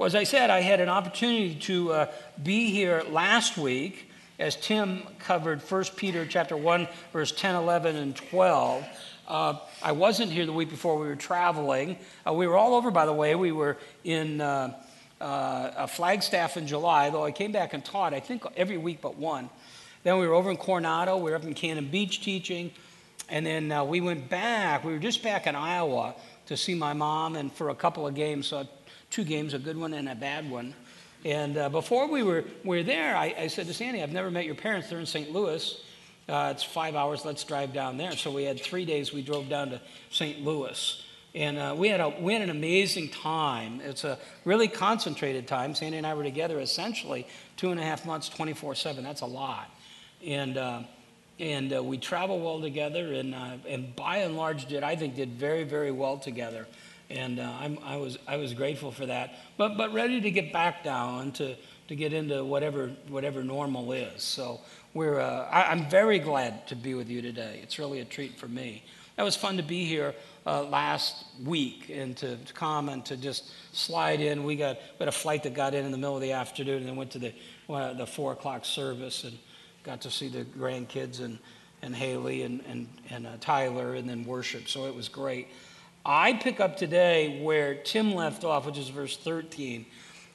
Well, as I said, I had an opportunity to uh, be here last week as Tim covered 1 Peter chapter 1, verse 10, 11, and 12. Uh, I wasn't here the week before we were traveling. Uh, we were all over, by the way. We were in uh, uh Flagstaff in July, though I came back and taught, I think, every week but one. Then we were over in Coronado. We were up in Cannon Beach teaching. And then uh, we went back. We were just back in Iowa to see my mom and for a couple of games. So two games, a good one and a bad one. And uh, before we were, we were there, I, I, said to Sandy, I've never met your parents. They're in St. Louis. Uh, it's five hours. Let's drive down there. So we had three days. We drove down to St. Louis. And uh, we, had a, we had an amazing time. It's a really concentrated time. Sandy and I were together essentially two and a half months, 24 7. That's a lot. And, uh, and uh, we traveled well together, and, uh, and by and large, did I think did very, very well together and uh, i was, I was grateful for that. But, but ready to get back down to, to get into whatever, whatever normal is. So we're, uh, I, am very glad to be with you today. It's really a treat for me. That was fun to be here uh, last week and to, to, come and to just slide in. We got we had a flight that got in in the middle of the afternoon and then went to the, uh, the four o'clock service and got to see the grandkids and, and Haley and, and, and uh, Tyler and then worship. So it was great. I pick up today where Tim left off, which is verse 13.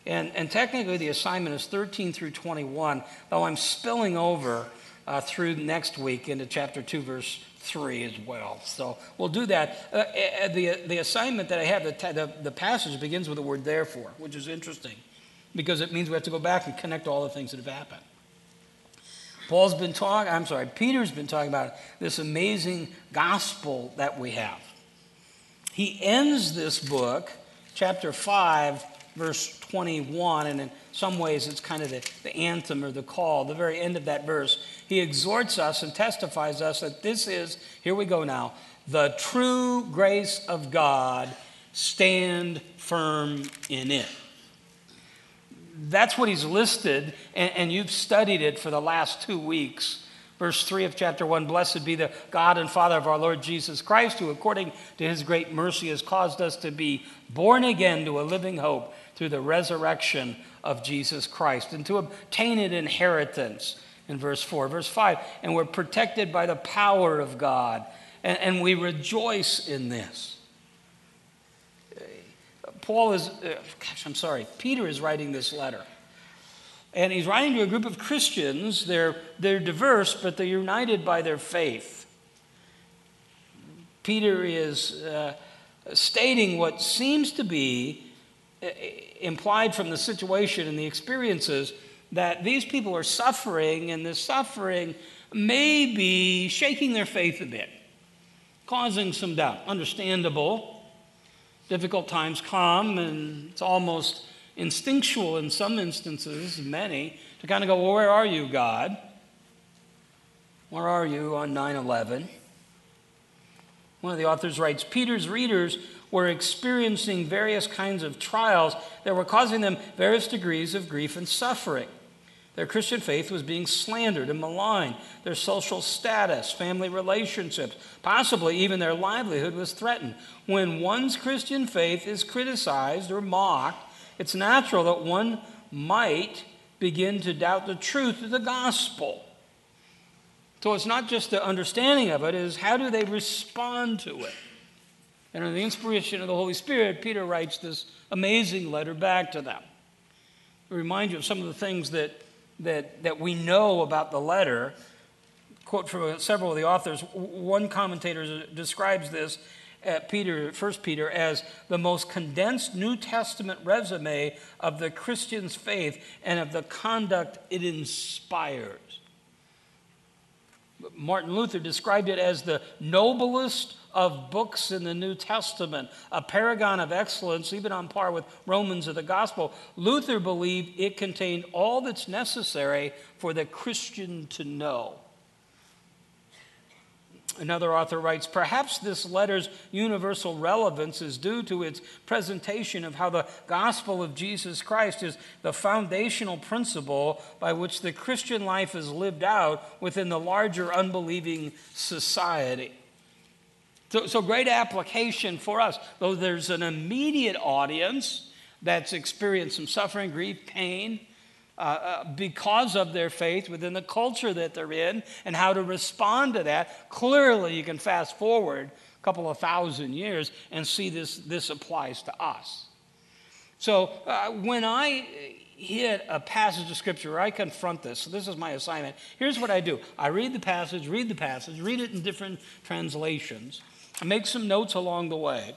And, and technically, the assignment is 13 through 21, though I'm spilling over uh, through next week into chapter 2, verse 3 as well. So we'll do that. Uh, uh, the, the assignment that I have, the, the, the passage begins with the word therefore, which is interesting because it means we have to go back and connect all the things that have happened. Paul's been talking, I'm sorry, Peter's been talking about this amazing gospel that we have. He ends this book, chapter 5, verse 21, and in some ways it's kind of the, the anthem or the call, the very end of that verse. He exhorts us and testifies us that this is, here we go now, the true grace of God. Stand firm in it. That's what he's listed, and, and you've studied it for the last two weeks. Verse 3 of chapter 1 Blessed be the God and Father of our Lord Jesus Christ, who according to his great mercy has caused us to be born again to a living hope through the resurrection of Jesus Christ and to obtain an inheritance in verse 4. Verse 5 And we're protected by the power of God, and, and we rejoice in this. Paul is, uh, gosh, I'm sorry, Peter is writing this letter. And he's writing to a group of Christians. They're, they're diverse, but they're united by their faith. Peter is uh, stating what seems to be uh, implied from the situation and the experiences that these people are suffering, and this suffering may be shaking their faith a bit, causing some doubt. Understandable. Difficult times come, and it's almost instinctual in some instances, many, to kind of go, well, Where are you, God? Where are you on 9 11? One of the authors writes Peter's readers were experiencing various kinds of trials that were causing them various degrees of grief and suffering. Their Christian faith was being slandered and maligned. Their social status, family relationships, possibly even their livelihood was threatened. When one's Christian faith is criticized or mocked, it's natural that one might begin to doubt the truth of the gospel. So it's not just the understanding of it, is how do they respond to it? And in the inspiration of the Holy Spirit, Peter writes this amazing letter back to them. Remind you of some of the things that, that, that we know about the letter. Quote from several of the authors. One commentator describes this at Peter, 1 Peter, as the most condensed New Testament resume of the Christian's faith and of the conduct it inspires. Martin Luther described it as the noblest of books in the New Testament, a paragon of excellence, even on par with Romans of the Gospel. Luther believed it contained all that's necessary for the Christian to know. Another author writes Perhaps this letter's universal relevance is due to its presentation of how the gospel of Jesus Christ is the foundational principle by which the Christian life is lived out within the larger unbelieving society. So, so great application for us. Though there's an immediate audience, that's experienced some suffering, grief, pain, uh, uh, because of their faith within the culture that they're in and how to respond to that. Clearly, you can fast forward a couple of thousand years and see this, this applies to us. So uh, when I hit a passage of scripture I confront this, so this is my assignment, here's what I do I read the passage, read the passage, read it in different translations, make some notes along the way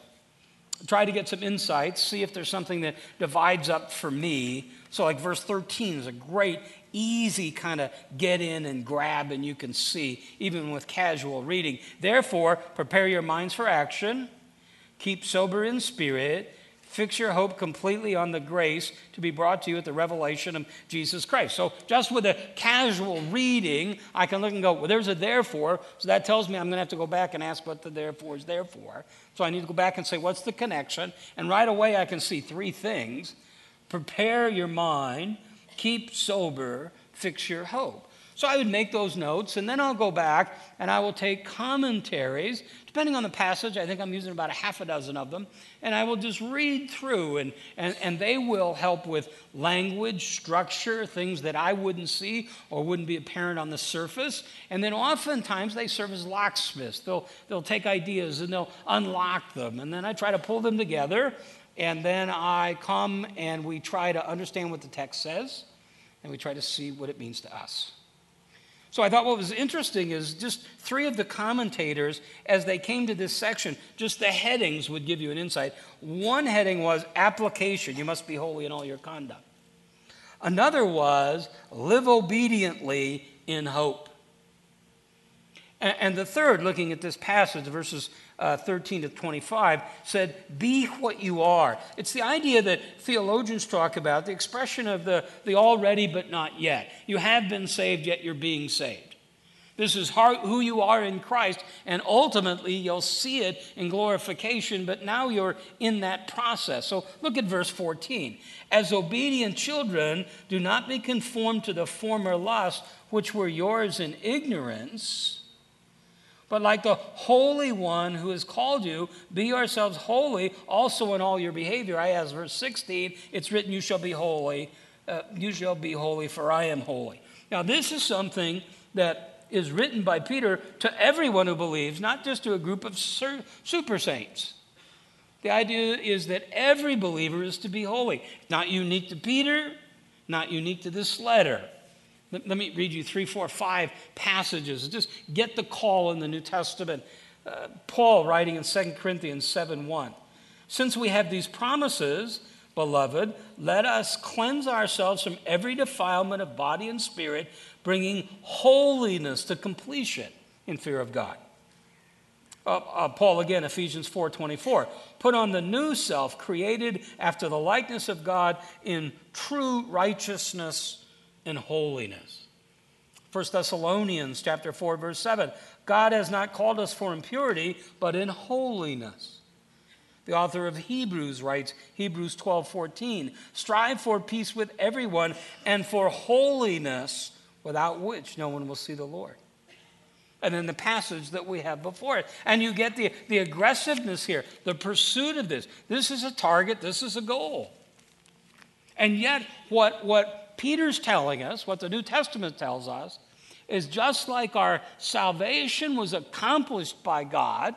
try to get some insights, see if there's something that divides up for me. So, like verse 13 is a great, easy kind of get in and grab, and you can see, even with casual reading. Therefore, prepare your minds for action, keep sober in spirit, Fix your hope completely on the grace to be brought to you at the revelation of Jesus Christ. So, just with a casual reading, I can look and go, well, there's a therefore. So, that tells me I'm going to have to go back and ask what the therefore is there for. So, I need to go back and say, what's the connection? And right away, I can see three things prepare your mind, keep sober, fix your hope. So I would make those notes, and then I'll go back and I will take commentaries. Depending on the passage, I think I'm using about a half a dozen of them, and I will just read through, and, and, and they will help with language, structure, things that I wouldn't see or wouldn't be apparent on the surface. And then oftentimes they serve as locksmiths. They'll, they'll take ideas and they'll unlock them, and then I try to pull them together, and then I come and we try to understand what the text says, and we try to see what it means to us. So I thought what was interesting is just three of the commentators, as they came to this section, just the headings would give you an insight. One heading was application, you must be holy in all your conduct. Another was live obediently in hope. And the third, looking at this passage, verses uh, 13 to 25, said, Be what you are. It's the idea that theologians talk about, the expression of the, the already but not yet. You have been saved, yet you're being saved. This is who you are in Christ, and ultimately you'll see it in glorification, but now you're in that process. So look at verse 14. As obedient children, do not be conformed to the former lusts which were yours in ignorance but like the Holy One who has called you, be yourselves holy also in all your behavior. I ask verse 16, it's written, You shall be holy. Uh, you shall be holy, for I am holy. Now, this is something that is written by Peter to everyone who believes, not just to a group of super saints. The idea is that every believer is to be holy. Not unique to Peter, not unique to this letter. Let, let, me read you three, four, five passages. Just get the call in the New Testament. Uh, Paul writing in 2 Corinthians 7 1. Since we have these promises, beloved, let us cleanse ourselves from every defilement of body and spirit, bringing holiness to completion in fear of God. Uh, uh, Paul again, Ephesians 4:24. Put on the new self, created after the likeness of God in true righteousness and holiness. 1 Thessalonians chapter 4 verse 7 God has not called us for impurity but in holiness. The author of Hebrews writes Hebrews 12:14 Strive for peace with everyone and for holiness without which no one will see the Lord. And then the passage that we have before it. And you get the, the aggressiveness here, the pursuit of this. This is a target, this is a goal. And yet, what, what Peter's telling us, what the New Testament tells us, is just like our salvation was accomplished by God,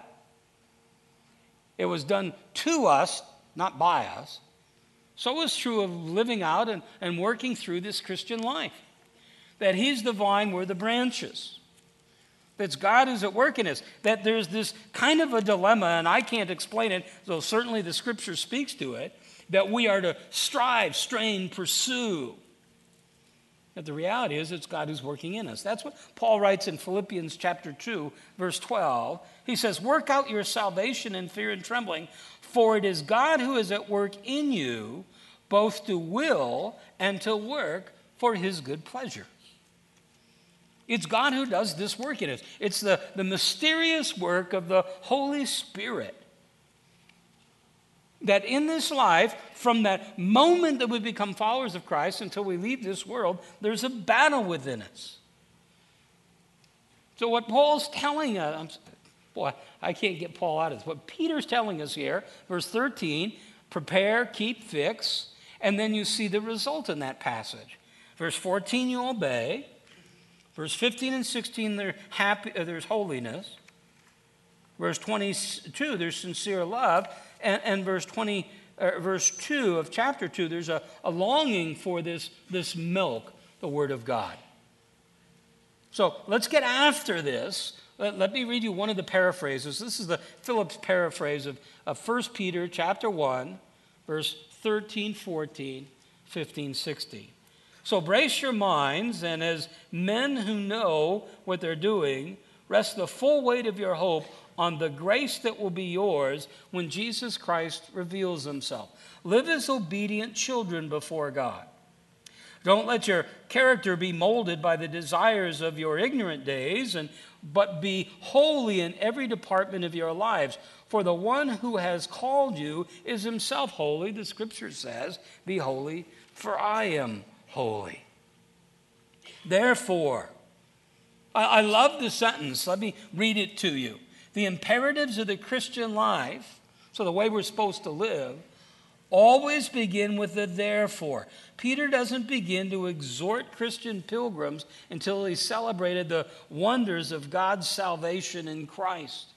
it was done to us, not by us. So is true of living out and, and working through this Christian life. That He's the vine, we're the branches. That God is at work in us. That there's this kind of a dilemma, and I can't explain it, though certainly the scripture speaks to it, that we are to strive, strain, pursue but the reality is, it's God who's working in us. That's what Paul writes in Philippians chapter 2, verse 12. He says, Work out your salvation in fear and trembling, for it is God who is at work in you, both to will and to work for his good pleasure. It's God who does this work in us. It's the, the mysterious work of the Holy Spirit that in this life, from that moment that we become followers of Christ until we leave this world, there's a battle within us. So, what Paul's telling us, boy, I can't get Paul out of this. What Peter's telling us here, verse 13, prepare, keep, fix, and then you see the result in that passage. Verse 14, you obey. Verse 15 and 16, there's, happy, uh, there's holiness. Verse 22, there's sincere love. And, and verse 20, uh, verse 2 of chapter 2, there's a, a longing for this, this milk, the Word of God. So let's get after this. Let, let, me read you one of the paraphrases. This is the Phillips paraphrase of, of 1 Peter chapter 1, verse 13, 14, 15, 16. So brace your minds, and as men who know what they're doing, rest the full weight of your hope on the grace that will be yours when Jesus Christ reveals himself. Live as obedient children before God. Don't let your character be molded by the desires of your ignorant days, and, but be holy in every department of your lives. For the one who has called you is himself holy. The scripture says, Be holy, for I am holy. Therefore, I, I love the sentence. Let me read it to you. The imperatives of the Christian life, so the way we're supposed to live, always begin with the therefore. Peter doesn't begin to exhort Christian pilgrims until he celebrated the wonders of God's salvation in Christ.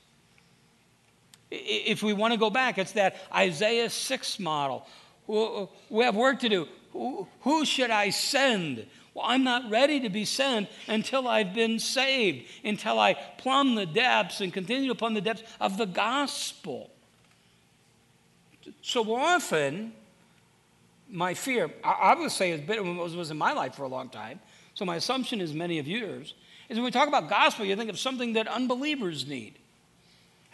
If we want to go back, it's that Isaiah 6 model. We have work to do. Who should I send? Well, I'm not ready to be sent until I've been saved, until I plumb the depths and continue to plumb the depths of the gospel. So often, my fear, I would say, was, was in my life for a long time. So my assumption is many of yours is when we talk about gospel, you think of something that unbelievers need.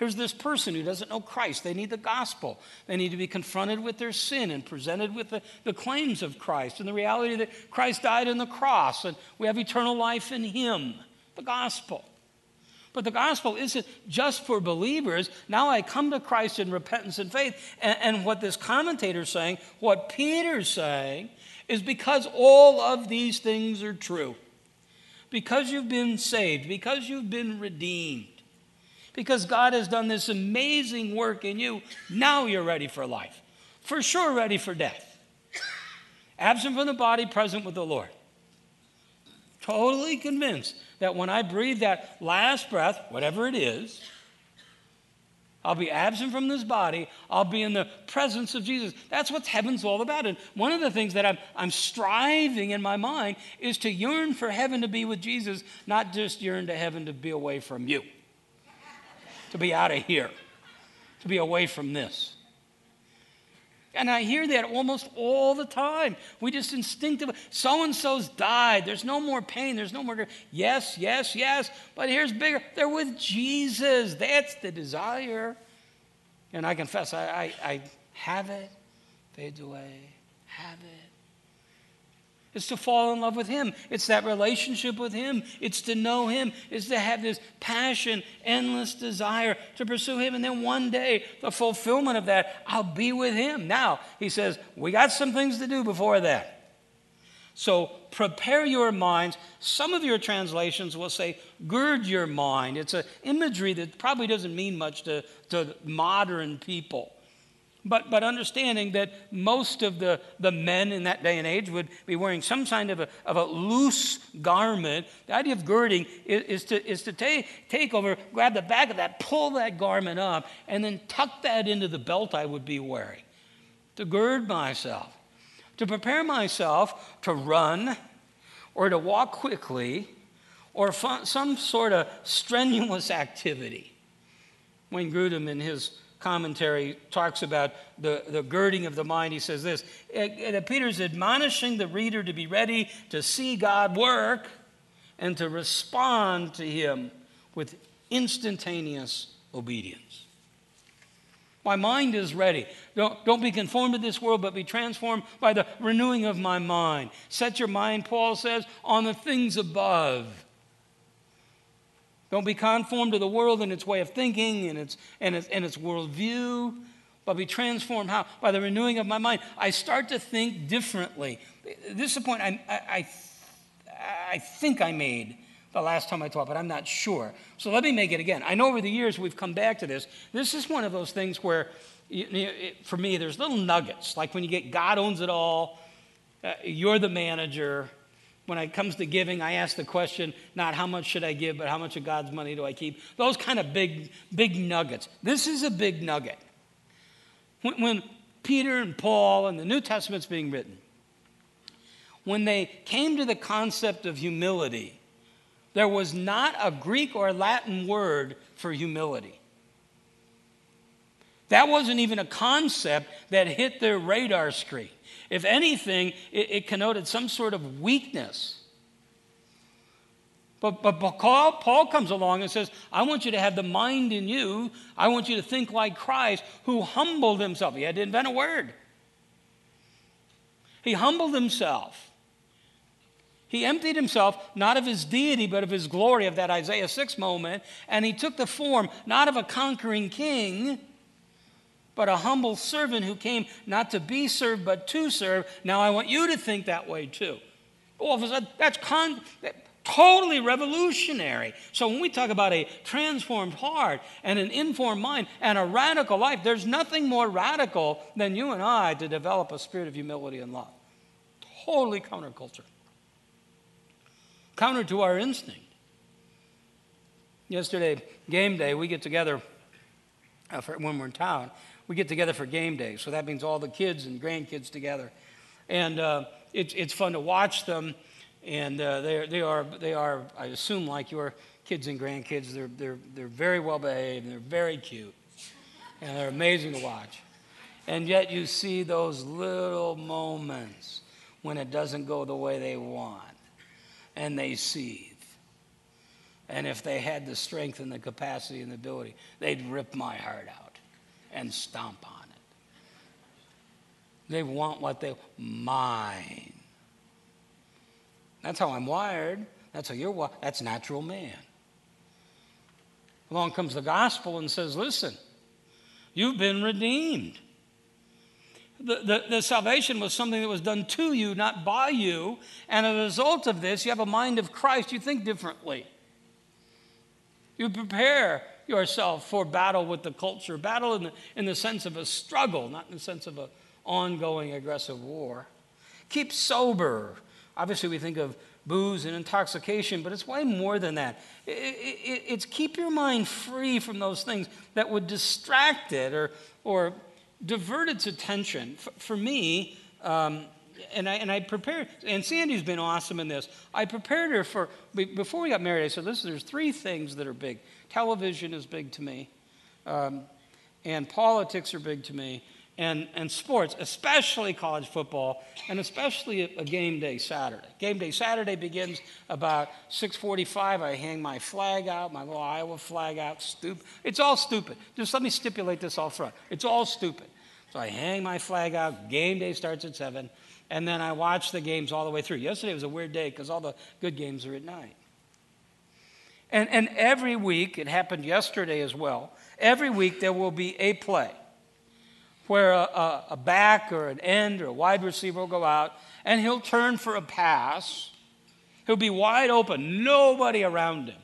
Here's this person who doesn't know Christ. They need the gospel. They need to be confronted with their sin and presented with the, the claims of Christ and the reality that Christ died on the cross and we have eternal life in Him. The gospel. But the gospel isn't just for believers. Now I come to Christ in repentance and faith. And, and what this commentator is saying, what Peter's saying, is because all of these things are true. Because you've been saved, because you've been redeemed, because God has done this amazing work in you. Now you're ready for life. For sure, ready for death. Absent from the body, present with the Lord. Totally convinced that when I breathe that last breath, whatever it is, I'll be absent from this body. I'll be in the presence of Jesus. That's what heaven's all about. And one of the things that I'm, I'm striving in my mind is to yearn for heaven to be with Jesus, not just yearn to heaven to be away from you to be out of here, to be away from this. And I hear that almost all the time. We just instinctively, so and so's died. There's no more pain. There's no more. Yes, yes, yes. But here's bigger. They're with Jesus. That's the desire. And I confess, I, I, I have it, fades away, have it. It's to fall in love with Him. It's that relationship with Him. It's to know Him. It's to have this passion, endless desire to pursue Him. And then one day, the fulfillment of that, I'll be with Him. Now, He says, we got some things to do before that. So prepare your minds. Some of your translations will say, gird your mind. It's an imagery that probably doesn't mean much to, to modern people. But, but understanding that most of the, the men in that day and age would be wearing some kind of a, of a loose garment. The idea of girding is, is to, is to take, take over, grab the back of that, pull that garment up, and then tuck that into the belt I would be wearing. To gird myself, to prepare myself to run or to walk quickly or some sort of strenuous activity. Wayne Grudem, in his commentary talks about the, the girding of the mind. He says this appears admonishing the reader to be ready to see God work and to respond to Him with instantaneous obedience. My mind is ready. Don't, don't be conformed to this world, but be transformed by the renewing of my mind. Set your mind, Paul says, on the things above don't be conformed to the world and its way of thinking and its, and its, and its worldview, but be transformed. How? By the renewing of my mind. I start to think differently. This is a point I, I, I think I made the last time I taught, but I'm not sure. So let me make it again. I know over the years we've come back to this. This is one of those things where for me, there's little nuggets. Like when you get God owns it all, uh, you're the manager. When it comes to giving, I ask the question not how much should I give, but how much of God's money do I keep? Those kind of big, big nuggets. This is a big nugget. When, when Peter and Paul and the New Testament's being written, when they came to the concept of humility, there was not a Greek or Latin word for humility. That wasn't even a concept that hit their radar screen. If anything, it, it connoted some sort of weakness. But, but, Paul, Paul comes along and says, I want you to have the mind in you. I want you to think like Christ, who humbled himself. He had to invent a word. He humbled himself. He emptied himself not of his deity, but of his glory, of that Isaiah 6 moment, and he took the form not of a conquering king, but a humble servant who came not to be served, but to serve. Now I want you to think that way too. All of a sudden, that's con- totally revolutionary. So when we talk about a transformed heart and an informed mind and a radical life, there's nothing more radical than you and I to develop a spirit of humility and love. Totally counterculture. Counter to our instinct. Yesterday, game day, we get together uh, when we're in town we get together for game day. So that means all the kids and grandkids together. And uh, it's, it's fun to watch them. And uh, they, they, are, they are, I assume, like your kids and grandkids, they're, they're, they're very well behaved and they're very cute. And they're amazing to watch. And yet you see those little moments when it doesn't go the way they want. And they seethe. And if they had the strength and the capacity and the ability, they'd rip my heart out and stomp on it. They want what they mine. That's how I'm wired. That's how you're wired. That's natural man. Along comes the gospel and says, listen, you've been redeemed. The, the, the, salvation was something that was done to you, not by you. And as a result of this, you have a mind of Christ. You think differently. You prepare yourself for battle with the culture, battle in the, in the sense of a struggle, not in the sense of an ongoing aggressive war. Keep sober. Obviously, we think of booze and intoxication, but it's way more than that. It, it, it's keep your mind free from those things that would distract it or, or divert its attention. For, for me, um, and I, and I prepared, and Sandy's been awesome in this. I prepared her for, before we got married, I said, listen, there's three things that are big. Television is big to me, um, and politics are big to me, and, and sports, especially college football, and especially a, a game day Saturday. Game day Saturday begins about 6:45. I hang my flag out, my little Iowa flag out. Stupid. It's all stupid. Just let me stipulate this all front. It's all stupid. So I hang my flag out. Game day starts at seven and then I watch the games all the way through. Yesterday was a weird day because all the good games are at night. And, and every week, it happened yesterday as well, every week there will be a play where a, a, a back or an end or a wide receiver will go out and he'll turn for a pass. He'll be wide open, nobody around him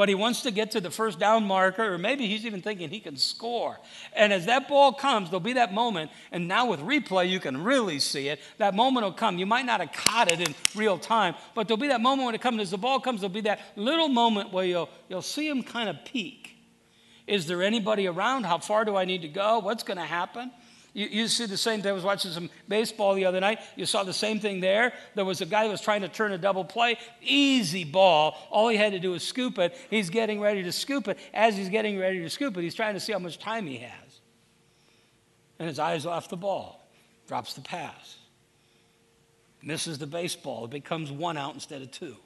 but he wants to get to the first down marker, or maybe he's even thinking he can score. And as that ball comes, there'll be that moment, and now with replay, you can really see it. That moment will come. You might not have caught it in real time, but there'll be that moment when it comes. As the ball comes, there'll be that little moment where you'll, you'll see him kind of peek. Is there anybody around? How far do I need to go? What's going to happen? You, you, see the same thing. I was watching some baseball the other night. You saw the same thing there. There was a guy who was trying to turn a double play. Easy ball. All he had to do was scoop it. He's getting ready to scoop it. As he's getting ready to scoop it, he's trying to see how much time he has. And his eyes off the ball. Drops the pass. Misses the baseball. It becomes one out instead of two.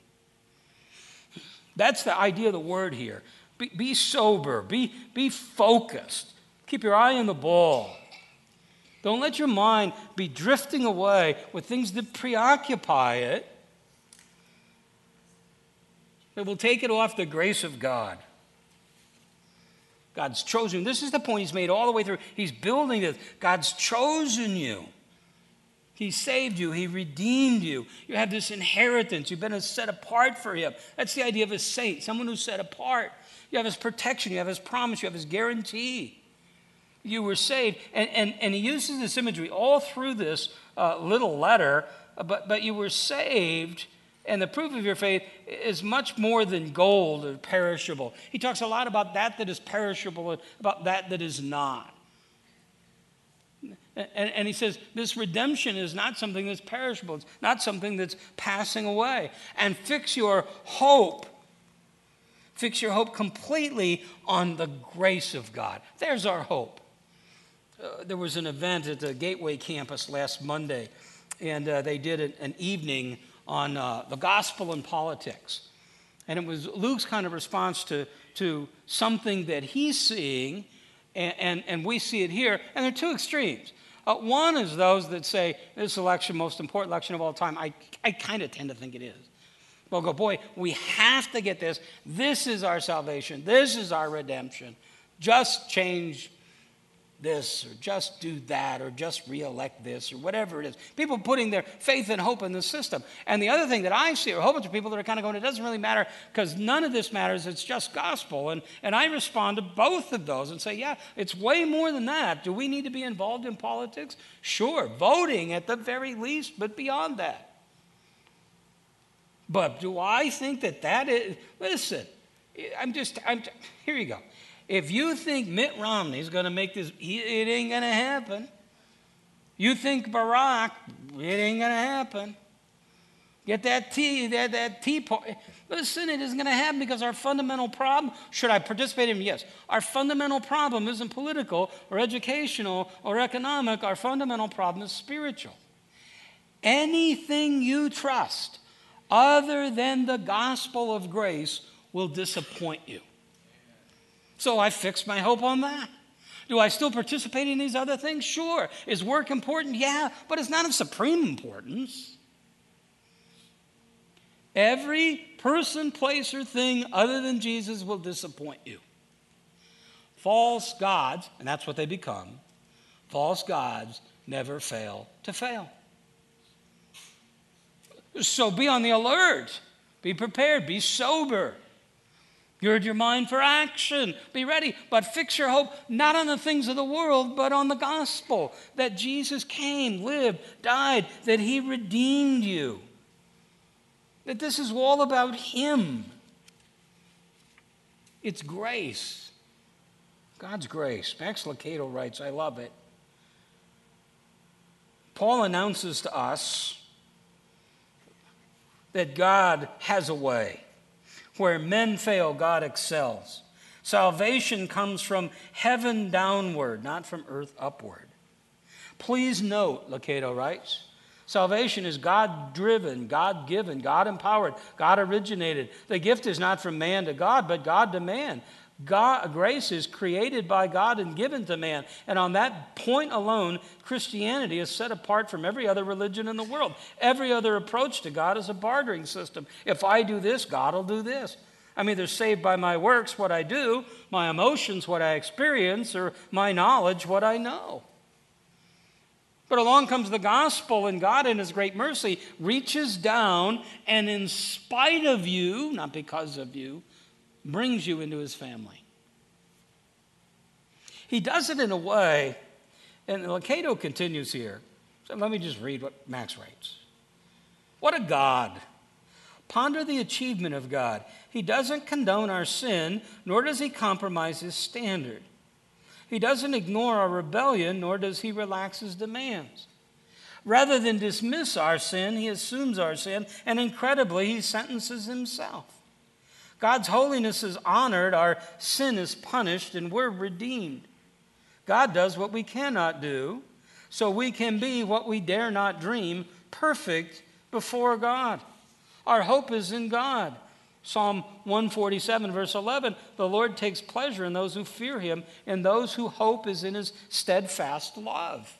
That's the idea of the word here. Be, be sober. Be, be focused. Keep your eye on the ball. Don't let your mind be drifting away with things that preoccupy it. It will take it off the grace of God. God's chosen. This is the point he's made all the way through. He's building this. God's chosen you. He saved you. He redeemed you. You have this inheritance. You've been set apart for Him. That's the idea of a saint, someone who's set apart. You have His protection. You have His promise. You have His guarantee. You were saved. And, and, and he uses this imagery all through this uh, little letter, but, but you were saved. And the proof of your faith is much more than gold or perishable. He talks a lot about that that is perishable about that that is not. And, and, he says, this redemption is not something that's perishable, it's not something that's passing away. And fix your hope, fix your hope completely on the grace of God. There's our hope. Uh, there was an event at the Gateway campus last Monday, and uh, they did an, an evening on uh, the gospel and politics. And it was Luke's kind of response to, to something that he's seeing, and, and, and we see it here. And there are two extremes. Uh, one is those that say this election, most important election of all time. I, I kind of tend to think it is. We'll go, boy, we have to get this. This is our salvation. This is our redemption. Just change this or just do that or just reelect this or whatever it is. People putting their faith and hope in the system. And the other thing that I see are a whole bunch of people that are kind of going, it doesn't really matter because none of this matters. It's just gospel. And, and I respond to both of those and say, yeah, it's way more than that. Do we need to be involved in politics? Sure, voting at the very least, but beyond that. But do I think that that is, listen, I'm just, I'm, here you go. If you think Mitt Romney is going to make this, it ain't going to happen. You think Barack, it ain't going to happen. Get that tea, that, that tea party. Listen, it isn't going to happen because our fundamental problem, should I participate in? Yes. Our fundamental problem isn't political or educational or economic. Our fundamental problem is spiritual. Anything you trust other than the gospel of grace will disappoint you. So I fixed my hope on that. Do I still participate in these other things? Sure. Is work important? Yeah, but it's not of supreme importance. Every person, place, or thing other than Jesus will disappoint you. False gods, and that's what they become, false gods never fail to fail. So be on the alert, be prepared, be sober. Gird your mind for action. Be ready, but fix your hope not on the things of the world, but on the gospel that Jesus came, lived, died, that he redeemed you. That this is all about him. It's grace. God's grace. Max Lucado writes, I love it. Paul announces to us that God has a way. Where men fail, God excels. Salvation comes from heaven downward, not from earth upward. Please note, Lucado writes, salvation is God driven, God given, God empowered, God originated. The gift is not from man to God, but God to man. God, grace is created by God and given to man. And on that point alone, Christianity is set apart from every other religion in the world. Every other approach to God is a bartering system. If I do this, God will do this. I'm either saved by my works, what I do, my emotions, what I experience, or my knowledge, what I know. But along comes the gospel, and God, in His great mercy, reaches down and, in spite of you, not because of you, brings you into his family. He does it in a way, and Lucado continues here. So let me just read what Max writes. What a God! Ponder the achievement of God. He doesn't condone our sin, nor does he compromise his standard. He doesn't ignore our rebellion, nor does he relax his demands. Rather than dismiss our sin, he assumes our sin, and incredibly, he sentences himself. God's holiness is honored, our sin is punished, and we're redeemed. God does what we cannot do, so we can be what we dare not dream, perfect before God. Our hope is in God. Psalm 147, verse 11 The Lord takes pleasure in those who fear him, and those who hope is in his steadfast love.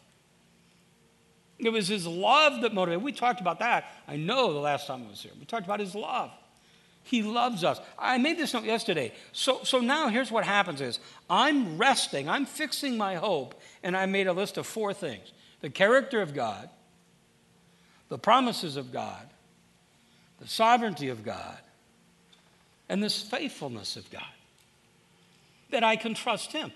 It was his love that motivated. We talked about that, I know, the last time I was here. We talked about his love. He loves us. I made this note yesterday. So, so now here's what happens is I'm resting, I'm fixing my hope, and I made a list of four things. The character of God, the promises of God, the sovereignty of God, and this faithfulness of God. That I can trust Him.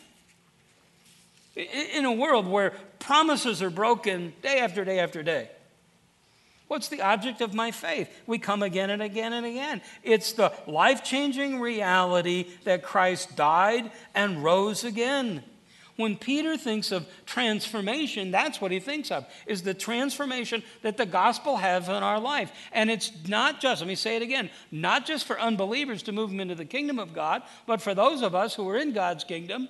in a world where promises are broken day after day after day. What's the object of my faith? We come again and again and again. It's the life changing reality that Christ died and rose again. When Peter thinks of transformation, that's what he thinks of, is the transformation that the gospel has in our life. And it's not just, let me say it again, not just for unbelievers to move them into the kingdom of God, but for those of us who are in God's kingdom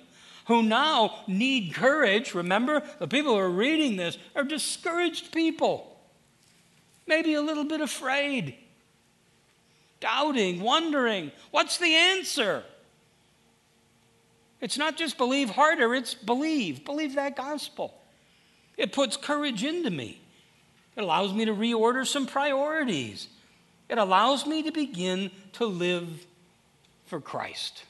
who now need courage. Remember, the people who are reading this are discouraged people, maybe a little bit afraid, doubting, wondering what's the answer? It's not just believe harder, it's believe. Believe that gospel. It puts courage into me. It allows me to reorder some priorities. It allows me to begin to live for Christ.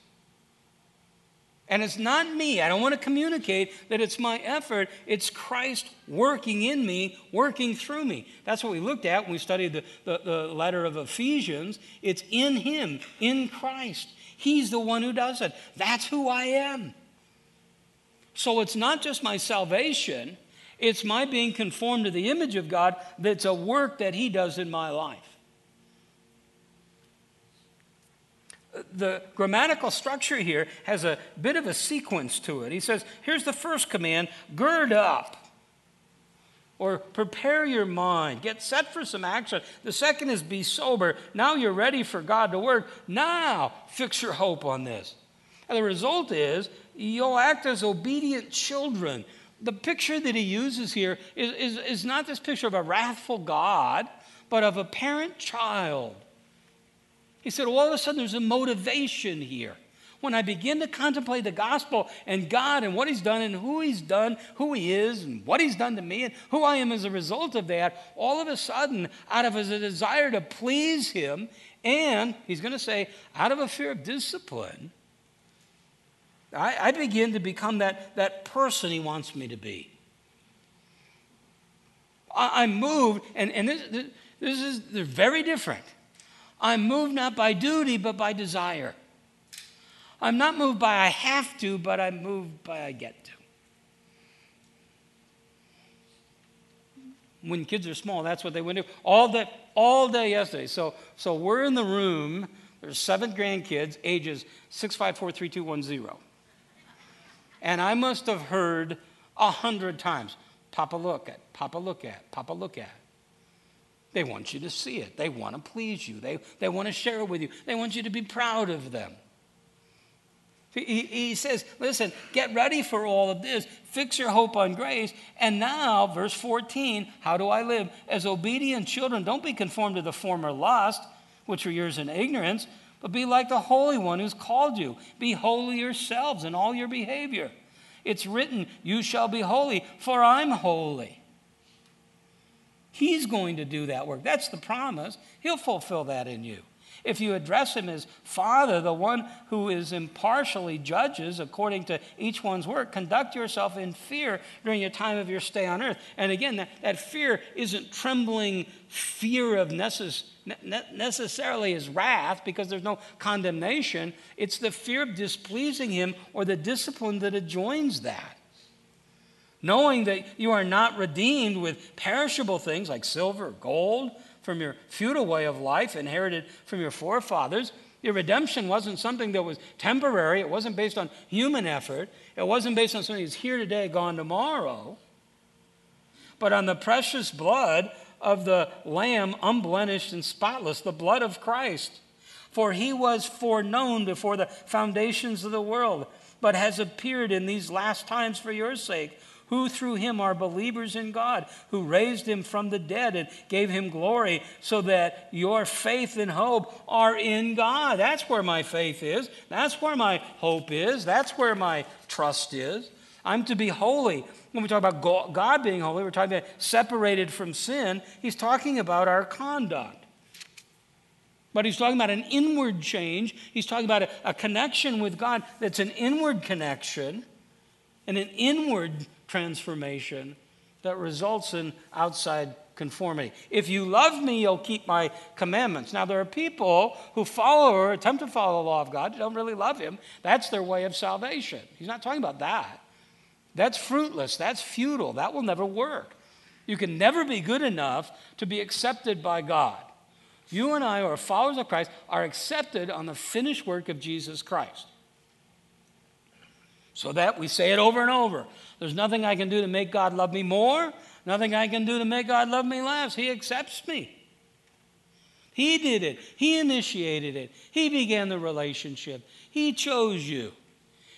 And it's not me. I don't want to communicate that it's my effort. It's Christ working in me, working through me. That's what we looked at when we studied the, the, the, letter of Ephesians. It's in Him, in Christ. He's the one who does it. That's who I am. So it's not just my salvation, it's my being conformed to the image of God that's a work that He does in my life. The grammatical structure here has a bit of a sequence to it. He says, here's the first command gird up or prepare your mind, get set for some action. The second is be sober. Now you're ready for God to work. Now fix your hope on this. And the result is you'll act as obedient children. The picture that he uses here is, is, is not this picture of a wrathful God, but of a parent child he said, all of a sudden there's a motivation here. When I begin to contemplate the gospel and God and what He's done and who He's done, who He is, and what He's done to me and who I am as a result of that, all of a sudden, out of a desire to please Him, and He's going to say, out of a fear of discipline, I, I begin to become that, that person He wants me to be. I, am moved, and, and this, this, this is they're very different. I'm moved not by duty, but by desire. I'm not moved by I have to, but I'm moved by I get to. When kids are small, that's what they would do all day, all day yesterday. So, so we're in the room. There's seven grandkids, ages six, five, four, three, two, one, zero. And I must have heard a hundred times, Papa, look at, Papa, look at, Papa, look at. They want you to see it. They want to please you. They, they want to share it with you. They want you to be proud of them. He, he says, listen, get ready for all of this. Fix your hope on grace. And now, verse 14, how do I live? As obedient children, don't be conformed to the former lust, which were yours in ignorance, but be like the Holy One who's called you. Be holy yourselves in all your behavior. It's written, You shall be holy, for I'm holy. He's going to do that work. That's the promise. He'll fulfill that in you. If you address him as Father, the one who is impartially judges according to each one's work, conduct yourself in fear during your time of your stay on earth. And again, that, that fear isn't trembling fear of necess- ne- necessarily his wrath because there's no condemnation. It's the fear of displeasing him or the discipline that adjoins that knowing that you are not redeemed with perishable things like silver, or gold, from your futile way of life inherited from your forefathers. Your redemption wasn't something that was temporary. It wasn't based on human effort. It wasn't based on something that's here today, gone tomorrow. But on the precious blood of the Lamb, unblemished and spotless, the blood of Christ. For he was foreknown before the foundations of the world, but has appeared in these last times for your sake who through him are believers in God, who raised him from the dead and gave him glory, so that your faith and hope are in God. That's where my faith is. That's where my hope is. That's where my trust is. I'm to be holy. When we talk about God being holy, we're talking about separated from sin. He's talking about our conduct. But he's talking about an inward change. He's talking about a, a connection with God that's an inward connection and an inward transformation that results in outside conformity. If you love me, you'll keep my commandments. Now, there are people who follow or attempt to follow the law of God, don't really love him. That's their way of salvation. He's not talking about that. That's fruitless. That's futile. That will never work. You can never be good enough to be accepted by God. You and I, who are followers of Christ, are accepted on the finished work of Jesus Christ. So that we say it over and over. There's nothing I can do to make God love me more, nothing I can do to make God love me less. He accepts me. He did it, He initiated it, He began the relationship, He chose you.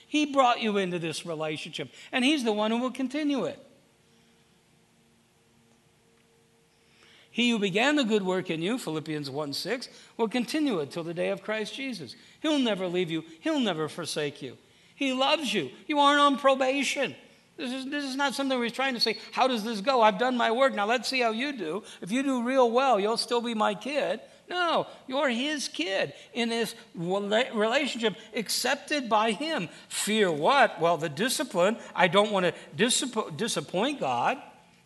He brought you into this relationship, and He's the one who will continue it. He who began the good work in you, Philippians 1 6, will continue it till the day of Christ Jesus. He'll never leave you, He'll never forsake you. He loves you. You aren't on probation. This is, this is not something where he's trying to say, How does this go? I've done my work. Now let's see how you do. If you do real well, you'll still be my kid. No, you're his kid in this relationship accepted by him. Fear what? Well, the discipline. I don't want to disappoint God.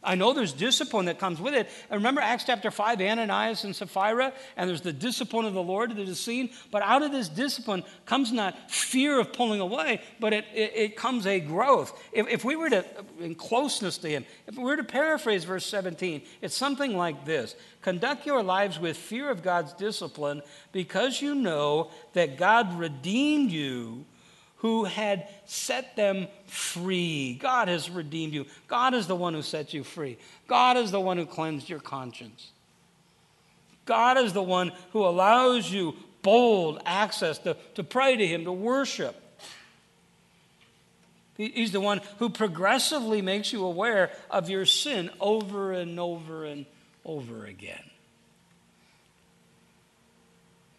I know there's discipline that comes with it. And remember Acts chapter 5, Ananias and Sapphira, and there's the discipline of the Lord that is seen. But out of this discipline comes not fear of pulling away, but it, it, it comes a growth. If, if we were to, in closeness to Him, if we were to paraphrase verse 17, it's something like this Conduct your lives with fear of God's discipline because you know that God redeemed you who had set them free. God has redeemed you. God is the one who set you free. God is the one who cleansed your conscience. God is the one who allows you bold access to, to pray to Him, to worship. He's the one who progressively makes you aware of your sin over and over and over again.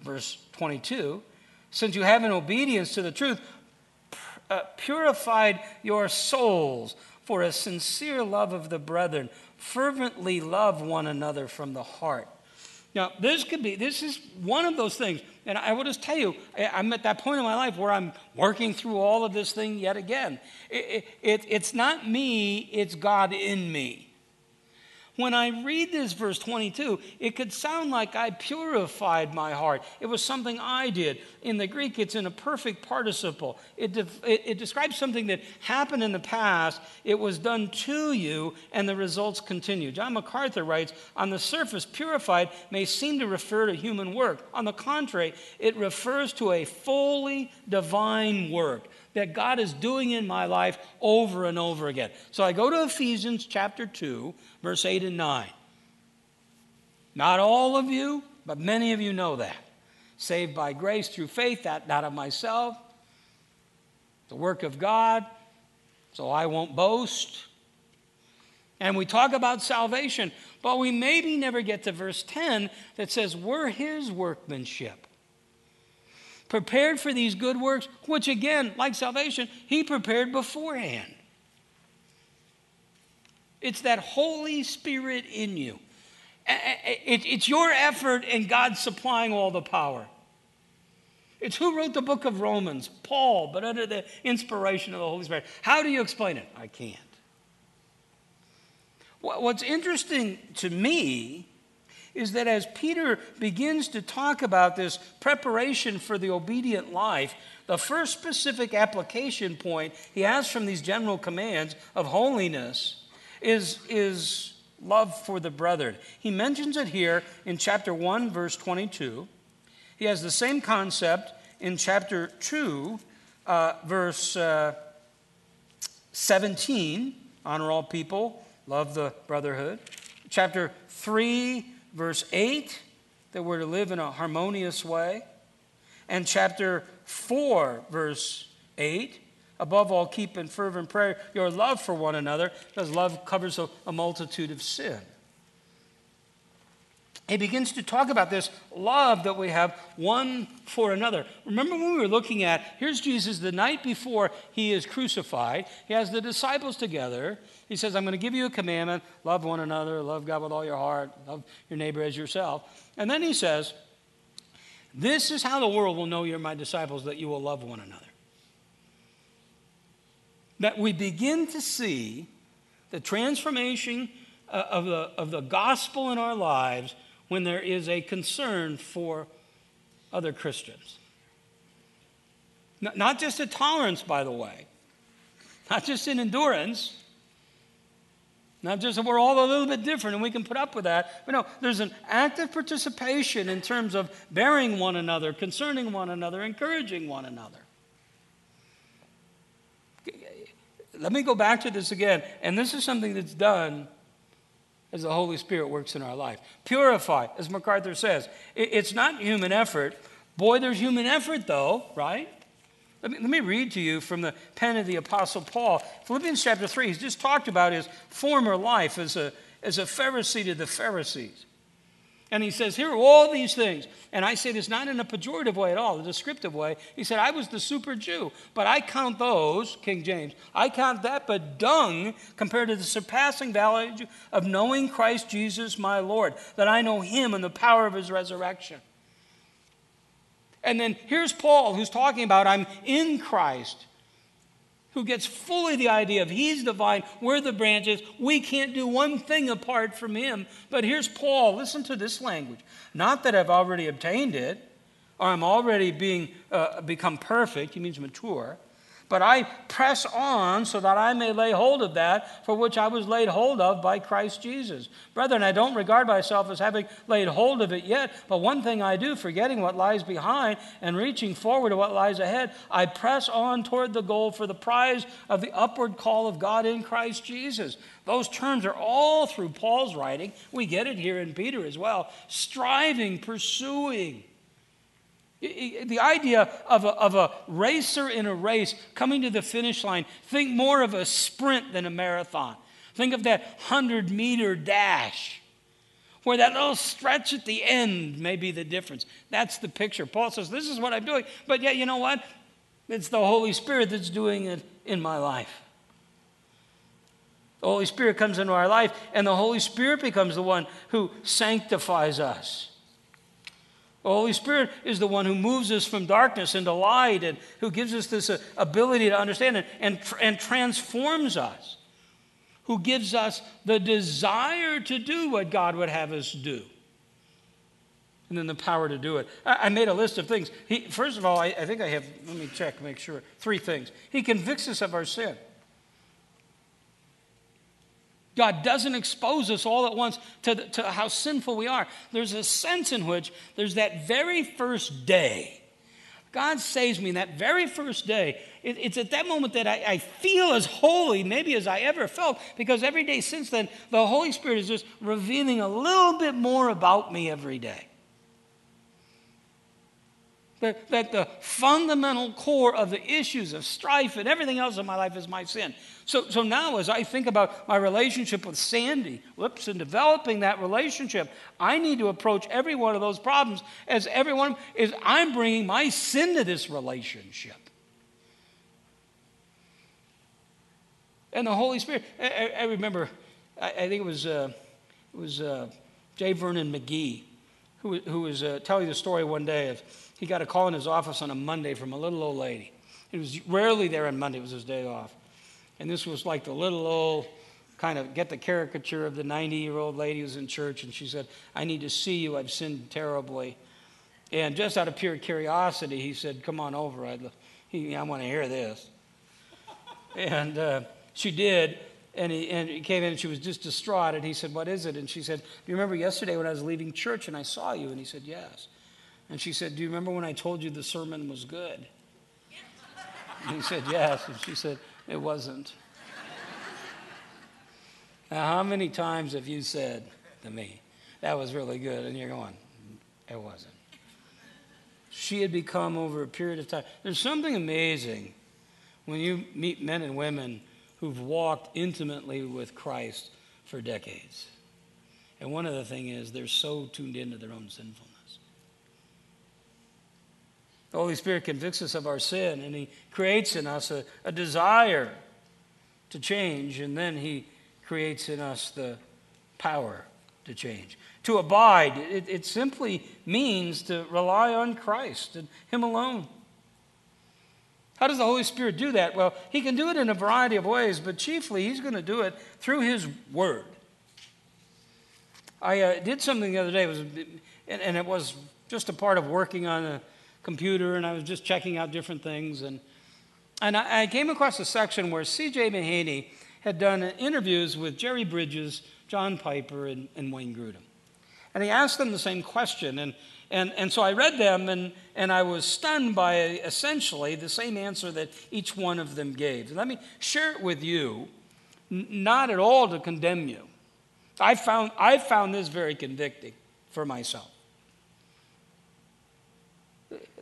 Verse 22 Since you have in obedience to the truth uh, purified your souls for a sincere love of the brethren. Fervently love one another from the heart. Now, this could be, this is one of those things. And I will just tell you, I'm at that point in my life where I'm working through all of this thing yet again. It, it, it's not me, it's God in me. When I read this verse 22, it could sound like I purified my heart. It was something I did. In the Greek, it's in a perfect participle. It, de- it, it, describes something that happened in the past, it was done to you, and the results continue. John MacArthur writes On the surface, purified may seem to refer to human work. On the contrary, it refers to a fully divine work that God is doing in my life over and over again. So I go to Ephesians chapter 2, verse 8 and 9. Not all of you, but many of you know that. Saved by grace through faith, that not of myself, the work of God, so I won't boast. And we talk about salvation, but we maybe never get to verse 10 that says, We're his workmanship prepared for these good works, which again, like salvation, he prepared beforehand. It's that Holy Spirit in you. It's your effort and God supplying all the power. It's who wrote the book of Romans? Paul, but under the inspiration of the Holy Spirit. How do you explain it? I can't. What's interesting to me is that as Peter begins to talk about this preparation for the obedient life, the first specific application point he has from these general commands of holiness is, is love for the brethren. He mentions it here in chapter 1, verse 22. He has the same concept in chapter 2, uh, verse uh, 17 honor all people, love the brotherhood. Chapter 3, verse 8, that we're to live in a harmonious way. And chapter 4, verse 8, above all, keep in fervent prayer your love for one another, because love covers a, a multitude of sin he begins to talk about this love that we have one for another. Remember when we were looking at here's Jesus the night before he is crucified. He has the disciples together. He says, I'm going to give you a commandment love one another, love God with all your heart, love your neighbor as yourself. And then he says, This is how the world will know you're my disciples, that you will love one another. That we begin to see the transformation uh, of the, of the gospel in our lives when there is a concern for other Christians. Not just a tolerance, by the way. Not just in endurance, not just that we're all a little bit different and we can put up with that. But no, there's an active participation in terms of bearing one another, concerning one another, encouraging one another. Let me go back to this again. And this is something that's done as the Holy Spirit works in our life. Purify, as MacArthur says. It's not human effort. Boy, there's human effort, though, right? Let me, let me read to you from the pen of the Apostle Paul. Philippians chapter 3, he's just talked about his former life as a, as a Pharisee to the Pharisees. And he says, Here are all these things. And I say this not in a pejorative way at all, a descriptive way. He said, I was the super Jew, but I count those, King James, I count that but dung compared to the surpassing value of knowing Christ Jesus my Lord, that I know him and the power of his resurrection. And then here's Paul who's talking about, I'm in Christ who gets fully the idea of he's divine, we're the branches, we can't do one thing apart from him. But here's Paul, listen to this language. Not that I've already obtained it, or I'm already being uh, become perfect, he means mature, but I press on so that I may lay hold of that for which I was laid hold of by Christ Jesus. Brethren, I don't regard myself as having laid hold of it yet, but one thing I do, forgetting what lies behind and reaching forward to what lies ahead, I press on toward the goal for the prize of the upward call of God in Christ Jesus. Those terms are all through Paul's writing. We get it here in Peter as well. Striving, pursuing. The idea of a, of a racer in a race coming to the finish line, think more of a sprint than a marathon. Think of that 100 meter dash where that little stretch at the end may be the difference. That's the picture. Paul says, This is what I'm doing. But yet, you know what? It's the Holy Spirit that's doing it in my life. The Holy Spirit comes into our life, and the Holy Spirit becomes the one who sanctifies us. The Holy Spirit is the one who moves us from darkness into light and who gives us this uh, ability to understand and, and transforms us, who gives us the desire to do what God would have us do. And then the power to do it. I, I made a list of things. He, first of all, I, I think I have, let me check, make sure. Three things. He convicts us of our sin. God doesn't expose us all at once to, to how sinful we are. There's a sense in which there's that very first day. God saves me in that very first day. It, it's at that moment that I, I, feel as holy, maybe as I ever felt, because every day since then, the Holy Spirit is just revealing a little bit more about me every day. That, that the fundamental core of the issues of strife and everything else in my life is my sin. So, so now, as I think about my relationship with Sandy, whoops, and developing that relationship, I need to approach every one of those problems as everyone is I'm bringing my sin to this relationship. And the Holy Spirit, I, I remember, I, I, think it was, uh, it was uh, J. Vernon McGee who, who was uh, telling the story one day of he got a call in his office on a Monday from a little old lady. He was rarely there on Monday, it was his day off. And this was like the little old kind of get the caricature of the 90 year old lady who's in church, and she said, I need to see you. I've sinned terribly. And just out of pure curiosity, he said, Come on over. I'd, he, I want to hear this. and uh, she did. And he, and he came in and she was just distraught. And he said, What is it? And she said, Do you remember yesterday when I was leaving church and I saw you? And he said, Yes. And she said, Do you remember when I told you the sermon was good? And he said, Yes. And she said, It wasn't. Now, how many times have you said to me, That was really good? And you're going, It wasn't. She had become over a period of time. There's something amazing when you meet men and women who've walked intimately with Christ for decades. And one of the things is they're so tuned into their own sinfulness. The Holy Spirit convicts us of our sin and He creates in us a, a desire to change, and then He creates in us the power to change. To abide, it, it simply means to rely on Christ and Him alone. How does the Holy Spirit do that? Well, He can do it in a variety of ways, but chiefly He's going to do it through His Word. I uh, did something the other day, was, and, and it was just a part of working on a computer and I was just checking out different things. And And I, I came across a section where C.J. Mahaney had done interviews with Jerry Bridges, John Piper, and, and Wayne Grudem. And he asked them the same question. And, and, and so I read them, and, and I was stunned by essentially the same answer that each one of them gave. Let me share it with you, not at all to condemn you. I found, I found this very convicting for myself.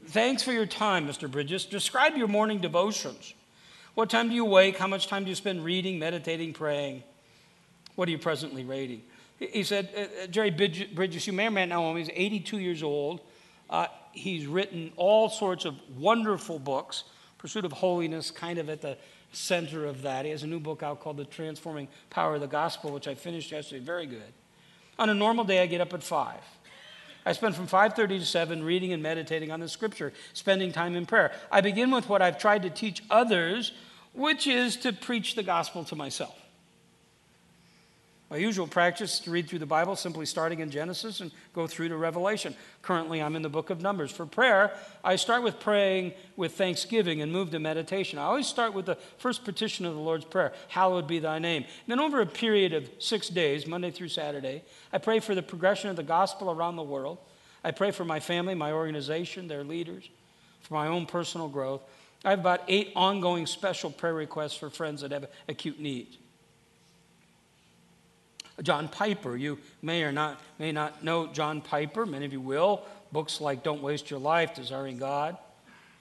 Thanks for your time, Mr. Bridges. Describe your morning devotions. What time do you wake? How much time do you spend reading, meditating, praying? What are you presently reading? He said, uh, uh Jerry Bridges, you may or may not know him, he's 82 years old. Uh, he's written all sorts of wonderful books. Pursuit of Holiness, kind of at the center of that. He has a new book out called The Transforming Power of the Gospel, which I finished yesterday. Very good. On a normal day, I get up at 5. I spend from 5:30 to 7 reading and meditating on the scripture, spending time in prayer. I begin with what I've tried to teach others, which is to preach the gospel to myself. My usual practice is to read through the Bible, simply starting in Genesis and go through to Revelation. Currently, I'm in the book of Numbers. For prayer, I start with praying with thanksgiving and move to meditation. I always start with the first petition of the Lord's Prayer Hallowed be thy name. then, over a period of six days, Monday through Saturday, I pray for the progression of the gospel around the world. I pray for my family, my organization, their leaders, for my own personal growth. I have about eight ongoing special prayer requests for friends that have acute needs. John Piper. You may or not may not know John Piper. Many of you will. Books like Don't Waste Your Life, Desiring God.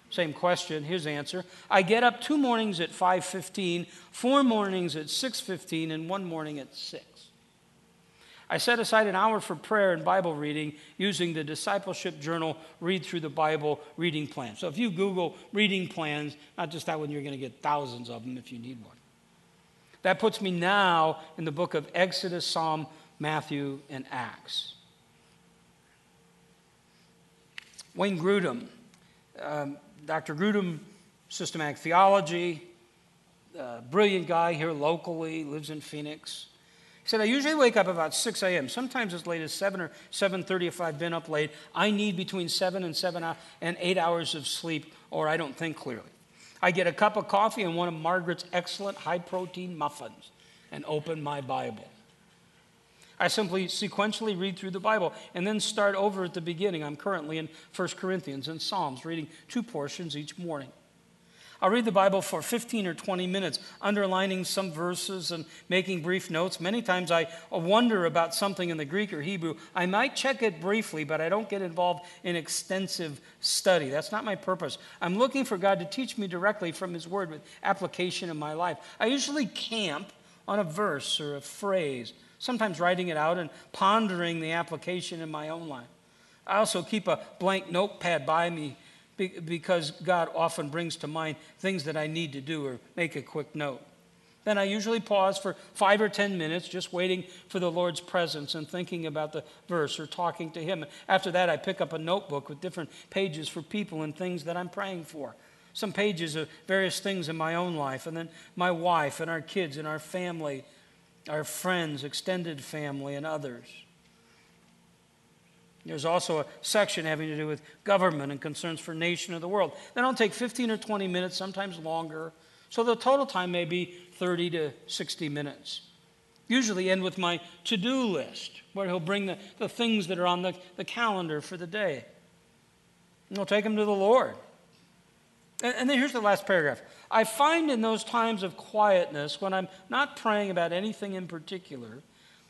Same question. His answer. I get up two mornings at 5:15, four mornings at 6:15, and one morning at 6. I set aside an hour for prayer and Bible reading using the discipleship journal Read Through the Bible reading plan. So if you Google reading plans, not just that one, you're going to get thousands of them if you need one. That puts me now in the book of Exodus, Psalm, Matthew, and Acts. Wayne Grudem, um, Dr. Grudem, systematic theology, uh, brilliant guy here locally, lives in Phoenix. He said, I usually wake up about 6 a.m., sometimes as late as 7 or 7.30 if I've been up late. I need between 7 and 7 and 8 hours of sleep or I don't think clearly. I get a cup of coffee and one of Margaret's excellent high protein muffins and open my Bible. I simply sequentially read through the Bible and then start over at the beginning. I'm currently in 1 Corinthians and Psalms, reading two portions each morning. I'll read the Bible for 15 or 20 minutes, underlining some verses and making brief notes. Many times I wonder about something in the Greek or Hebrew. I might check it briefly, but I don't get involved in extensive study. That's not my purpose. I'm looking for God to teach me directly from His Word with application in my life. I usually camp on a verse or a phrase, sometimes writing it out and pondering the application in my own life. I also keep a blank notepad by me because God often brings to mind things that I need to do or make a quick note. Then I usually pause for five or ten minutes, just waiting for the Lord's presence and thinking about the verse or talking to Him. After that, I pick up a notebook with different pages for people and things that I'm praying for. Some pages of various things in my own life, and then my wife and our kids and our family, our friends, extended family, and others. There's also a section having to do with government and concerns for nation of the world. That'll take 15 or 20 minutes, sometimes longer. So the total time may be 30 to 60 minutes. Usually end with my to-do list, where he'll bring the, the things that are on the, the calendar for the day. And he'll take them to the Lord. And, and then here's the last paragraph. I find in those times of quietness, when I'm not praying about anything in particular,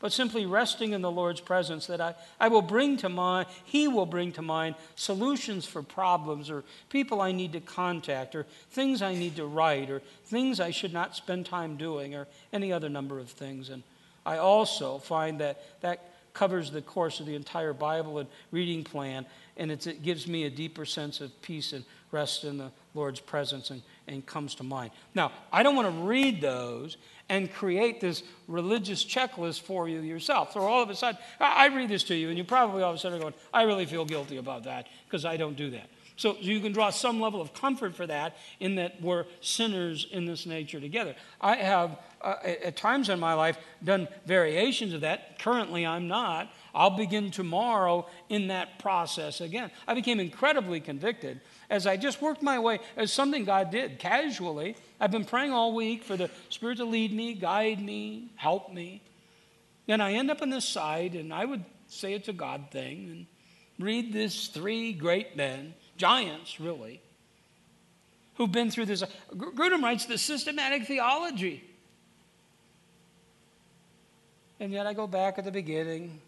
but simply resting in the Lord's presence that I, I will bring to mind, He will bring to mind solutions for problems or people I need to contact or things I need to write or things I should not spend time doing or any other number of things. And I also find that that covers the course of the entire Bible and reading plan, and it gives me a deeper sense of peace and rest in the Lord's presence and, and comes to mind. Now, I don't want to read those and create this religious checklist for you yourself. So all of a sudden, I read this to you, and you probably all of a sudden are going, I really feel guilty about that because I don't do that. So you can draw some level of comfort for that in that we're sinners in this nature together. I have, uh, at times in my life, done variations of that. Currently, I'm not. I'll begin tomorrow in that process again. I became incredibly convicted as I just worked my way, as something God did casually. I've been praying all week for the Spirit to lead me, guide me, help me. And I end up on this side, and I would say it's a God thing, and read this three great men, giants really, who've been through this. Grudem writes the systematic theology. And yet I go back at the beginning.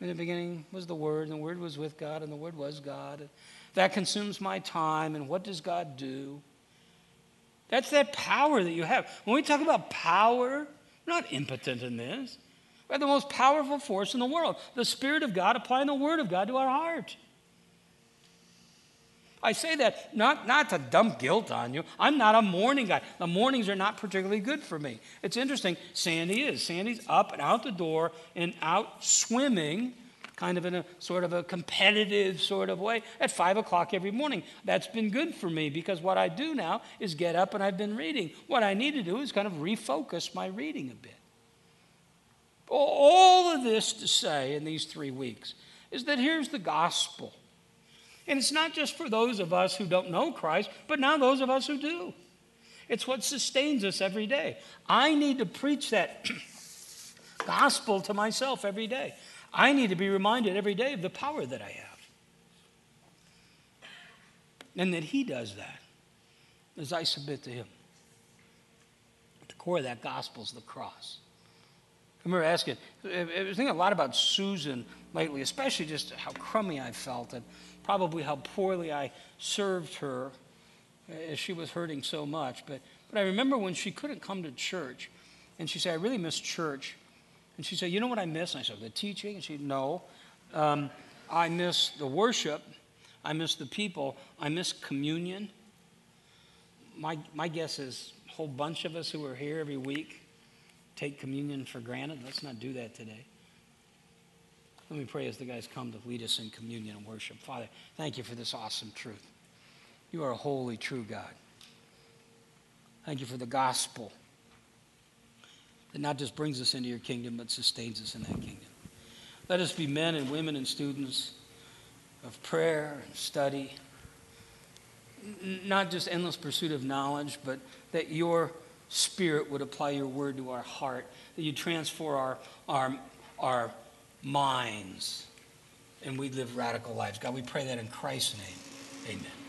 In the beginning was the Word, and the Word was with God, and the Word was God. That consumes my time, and what does God do? That's that power that you have. When we talk about power, we're not impotent in this. We have the most powerful force in the world the Spirit of God applying the Word of God to our heart. I say that not, not to dump guilt on you. I'm not a morning guy. The mornings are not particularly good for me. It's interesting, Sandy is. Sandy's up and out the door and out swimming, kind of in a sort of a competitive sort of way, at 5 o'clock every morning. That's been good for me because what I do now is get up and I've been reading. What I need to do is kind of refocus my reading a bit. All of this to say in these three weeks is that here's the gospel. And it's not just for those of us who don't know Christ, but now those of us who do. It's what sustains us every day. I need to preach that gospel to myself every day. I need to be reminded every day of the power that I have. And that He does that as I submit to Him. At the core of that gospel is the cross. I remember asking, I was thinking a lot about Susan lately, especially just how crummy I felt and probably how poorly I served her as she was hurting so much. But, but I remember when she couldn't come to church, and she said, I really miss church. And she said, You know what I miss? And I said, The teaching? And she said, No. Um, I miss the worship. I miss the people. I miss communion. My, my guess is a whole bunch of us who are here every week take communion for granted. Let's not do that today. Let me pray as the guys come to lead us in communion and worship. Father, thank you for this awesome truth. You are a holy, true God. Thank you for the gospel that not just brings us into your kingdom, but sustains us in that kingdom. Let us be men and women and students of prayer and study, not just endless pursuit of knowledge, but that your spirit would apply your word to our heart, that you transform our, our, our minds and we live radical lives. God, we pray that in Christ's name. Amen.